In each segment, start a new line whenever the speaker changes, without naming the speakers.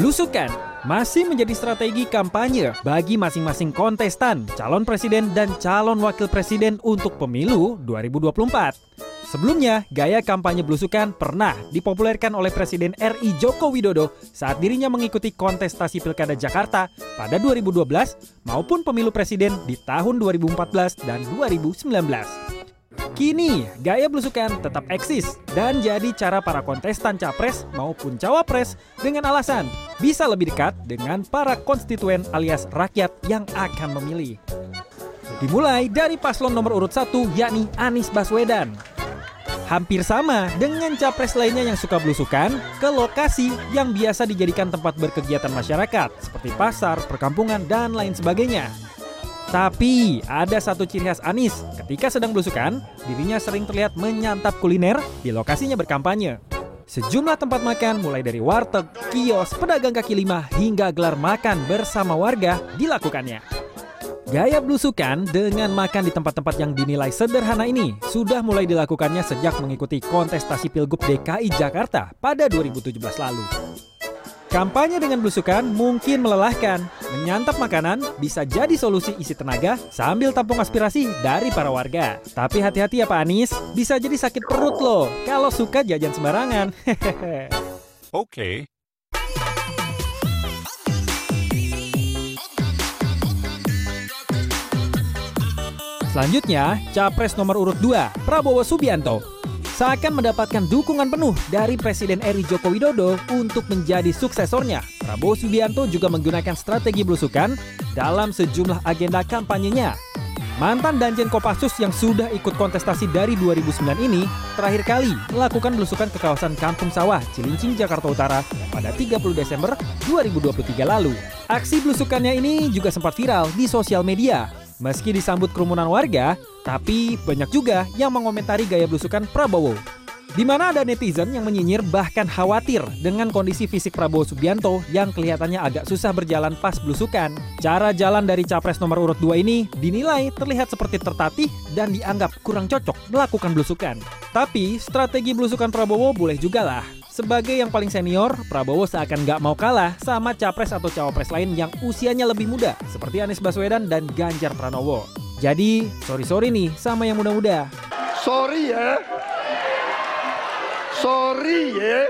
Blusukan masih menjadi strategi kampanye bagi masing-masing kontestan, calon presiden dan calon wakil presiden untuk pemilu 2024. Sebelumnya, gaya kampanye blusukan pernah dipopulerkan oleh Presiden RI Joko Widodo saat dirinya mengikuti kontestasi Pilkada Jakarta pada 2012 maupun pemilu presiden di tahun 2014 dan 2019. Kini, gaya belusukan tetap eksis dan jadi cara para kontestan capres maupun cawapres dengan alasan bisa lebih dekat dengan para konstituen alias rakyat yang akan memilih. Dimulai dari paslon nomor urut 1 yakni Anies Baswedan. Hampir sama dengan capres lainnya yang suka belusukan ke lokasi yang biasa dijadikan tempat berkegiatan masyarakat seperti pasar, perkampungan, dan lain sebagainya. Tapi ada satu ciri khas Anis, ketika sedang belusukan, dirinya sering terlihat menyantap kuliner di lokasinya berkampanye. Sejumlah tempat makan mulai dari warteg, kios, pedagang kaki lima hingga gelar makan bersama warga dilakukannya. Gaya belusukan dengan makan di tempat-tempat yang dinilai sederhana ini sudah mulai dilakukannya sejak mengikuti kontestasi Pilgub DKI Jakarta pada 2017 lalu. Kampanye dengan belusukan mungkin melelahkan. Menyantap makanan bisa jadi solusi isi tenaga sambil tampung aspirasi dari para warga. Tapi hati-hati ya Pak Anies, bisa jadi sakit perut loh kalau suka jajan sembarangan.
Oke. Okay.
Selanjutnya, Capres nomor urut 2, Prabowo Subianto seakan mendapatkan dukungan penuh dari Presiden RI Joko Widodo untuk menjadi suksesornya. Prabowo Subianto juga menggunakan strategi belusukan dalam sejumlah agenda kampanyenya. Mantan Danjen Kopassus yang sudah ikut kontestasi dari 2009 ini terakhir kali melakukan belusukan ke kawasan Kampung Sawah, Cilincing, Jakarta Utara pada 30 Desember 2023 lalu. Aksi belusukannya ini juga sempat viral di sosial media Meski disambut kerumunan warga, tapi banyak juga yang mengomentari gaya belusukan Prabowo. Di mana ada netizen yang menyinyir bahkan khawatir dengan kondisi fisik Prabowo Subianto yang kelihatannya agak susah berjalan pas belusukan. Cara jalan dari capres nomor urut 2 ini dinilai terlihat seperti tertatih dan dianggap kurang cocok melakukan belusukan. Tapi strategi belusukan Prabowo boleh juga lah. Sebagai yang paling senior, Prabowo seakan gak mau kalah sama capres atau cawapres lain yang usianya lebih muda, seperti Anies Baswedan dan Ganjar Pranowo. Jadi, sorry-sorry nih sama yang muda-muda.
Sorry ya. Sorry ya.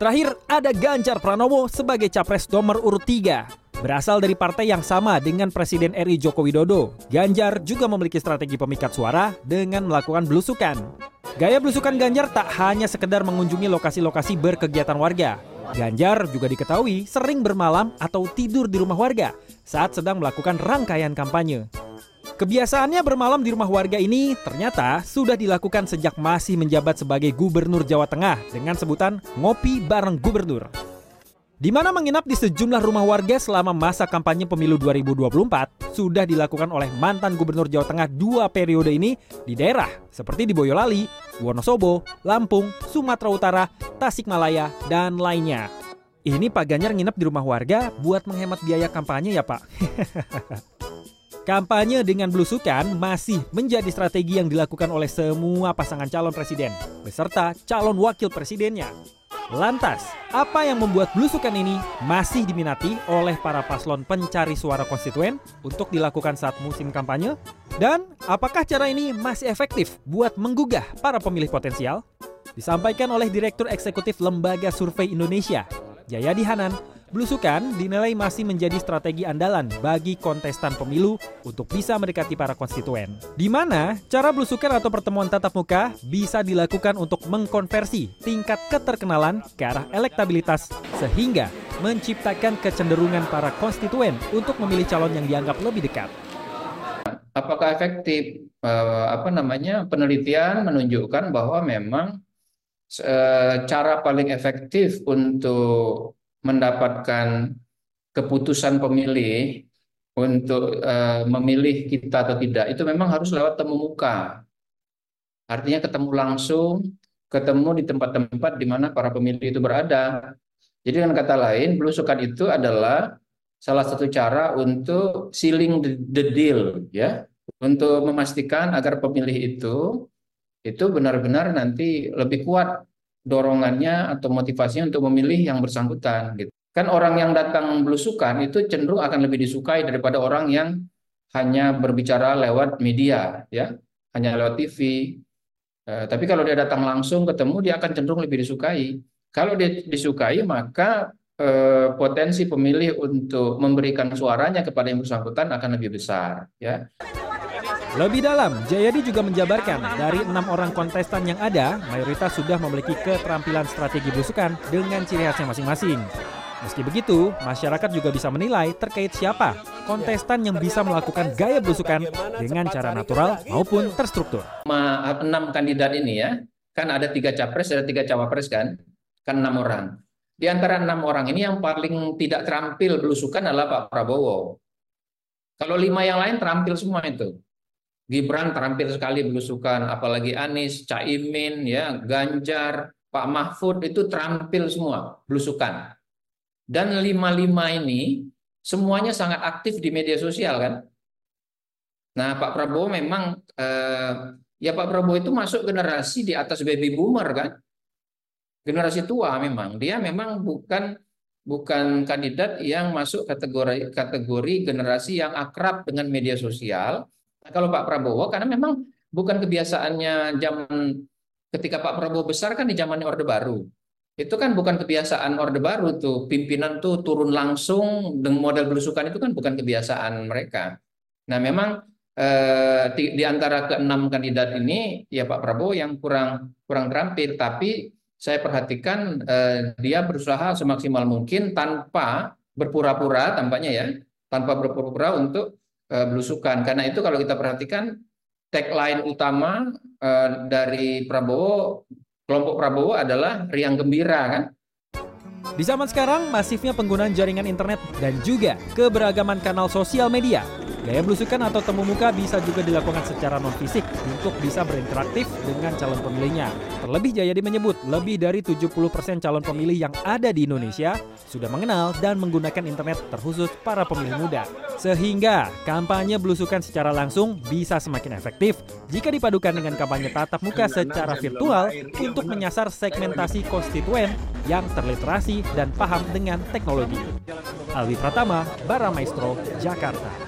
Terakhir, ada Ganjar Pranowo sebagai capres nomor urut 3. Berasal dari partai yang sama dengan Presiden RI Joko Widodo, Ganjar juga memiliki strategi pemikat suara dengan melakukan belusukan. Gaya belusukan Ganjar tak hanya sekedar mengunjungi lokasi-lokasi berkegiatan warga. Ganjar juga diketahui sering bermalam atau tidur di rumah warga saat sedang melakukan rangkaian kampanye. Kebiasaannya bermalam di rumah warga ini ternyata sudah dilakukan sejak masih menjabat sebagai Gubernur Jawa Tengah dengan sebutan ngopi bareng gubernur di mana menginap di sejumlah rumah warga selama masa kampanye pemilu 2024 sudah dilakukan oleh mantan gubernur Jawa Tengah dua periode ini di daerah seperti di Boyolali, Wonosobo, Lampung, Sumatera Utara, Tasikmalaya, dan lainnya. Ini Pak Ganjar nginep di rumah warga buat menghemat biaya kampanye ya Pak. Kampanye dengan belusukan masih menjadi strategi yang dilakukan oleh semua pasangan calon presiden beserta calon wakil presidennya. Lantas, apa yang membuat belusukan ini masih diminati oleh para paslon pencari suara konstituen untuk dilakukan saat musim kampanye? Dan apakah cara ini masih efektif buat menggugah para pemilih potensial? Disampaikan oleh Direktur Eksekutif Lembaga Survei Indonesia, Jayadi Hanan, Belusukan dinilai masih menjadi strategi andalan bagi kontestan pemilu untuk bisa mendekati para konstituen. Di mana cara belusukan atau pertemuan tatap muka bisa dilakukan untuk mengkonversi tingkat keterkenalan ke arah elektabilitas sehingga menciptakan kecenderungan para konstituen untuk memilih calon yang dianggap lebih dekat.
Apakah efektif? Eh, apa namanya penelitian menunjukkan bahwa memang eh, cara paling efektif untuk mendapatkan keputusan pemilih untuk uh, memilih kita atau tidak itu memang harus lewat temu muka. Artinya ketemu langsung, ketemu di tempat-tempat di mana para pemilih itu berada. Jadi dengan kata lain, belusukan itu adalah salah satu cara untuk sealing the deal ya, untuk memastikan agar pemilih itu itu benar-benar nanti lebih kuat dorongannya atau motivasinya untuk memilih yang bersangkutan gitu. Kan orang yang datang belusukan itu cenderung akan lebih disukai daripada orang yang hanya berbicara lewat media ya, hanya lewat TV. Eh, tapi kalau dia datang langsung ketemu dia akan cenderung lebih disukai. Kalau dia disukai maka eh, potensi pemilih untuk memberikan suaranya kepada yang bersangkutan akan lebih besar ya.
Lebih dalam, Jayadi juga menjabarkan dari enam orang kontestan yang ada, mayoritas sudah memiliki keterampilan strategi belusukan dengan ciri khasnya masing-masing. Meski begitu, masyarakat juga bisa menilai terkait siapa kontestan yang bisa melakukan gaya belusukan dengan cara natural maupun terstruktur.
Enam kandidat ini ya, kan ada tiga capres, ada tiga cawapres kan, kan enam orang. Di antara enam orang ini yang paling tidak terampil belusukan adalah Pak Prabowo. Kalau lima yang lain terampil semua itu. Gibran terampil sekali belusukan, apalagi Anies, Caimin, ya, Ganjar, Pak Mahfud itu terampil semua belusukan. Dan lima-lima ini semuanya sangat aktif di media sosial kan. Nah, Pak Prabowo memang eh, ya Pak Prabowo itu masuk generasi di atas baby boomer kan. Generasi tua memang. Dia memang bukan bukan kandidat yang masuk kategori kategori generasi yang akrab dengan media sosial kalau Pak Prabowo karena memang bukan kebiasaannya zaman ketika Pak Prabowo besar kan di zamannya Orde Baru. Itu kan bukan kebiasaan Orde Baru tuh, pimpinan tuh turun langsung dengan model belusukan itu kan bukan kebiasaan mereka. Nah, memang eh, di, di antara keenam kandidat ini ya Pak Prabowo yang kurang kurang terampil, tapi saya perhatikan eh, dia berusaha semaksimal mungkin tanpa berpura-pura tampaknya ya, tanpa berpura-pura untuk belusukan. Karena itu kalau kita perhatikan tagline utama uh, dari Prabowo, kelompok Prabowo adalah riang gembira kan.
Di zaman sekarang, masifnya penggunaan jaringan internet dan juga keberagaman kanal sosial media Gaya belusukan atau temu muka bisa juga dilakukan secara non-fisik untuk bisa berinteraktif dengan calon pemilihnya. Terlebih Jayadi menyebut lebih dari 70% calon pemilih yang ada di Indonesia sudah mengenal dan menggunakan internet terkhusus para pemilih muda. Sehingga kampanye belusukan secara langsung bisa semakin efektif jika dipadukan dengan kampanye tatap muka secara virtual untuk menyasar segmentasi konstituen yang terliterasi dan paham dengan teknologi. Alwi Pratama, Bara Maestro, Jakarta.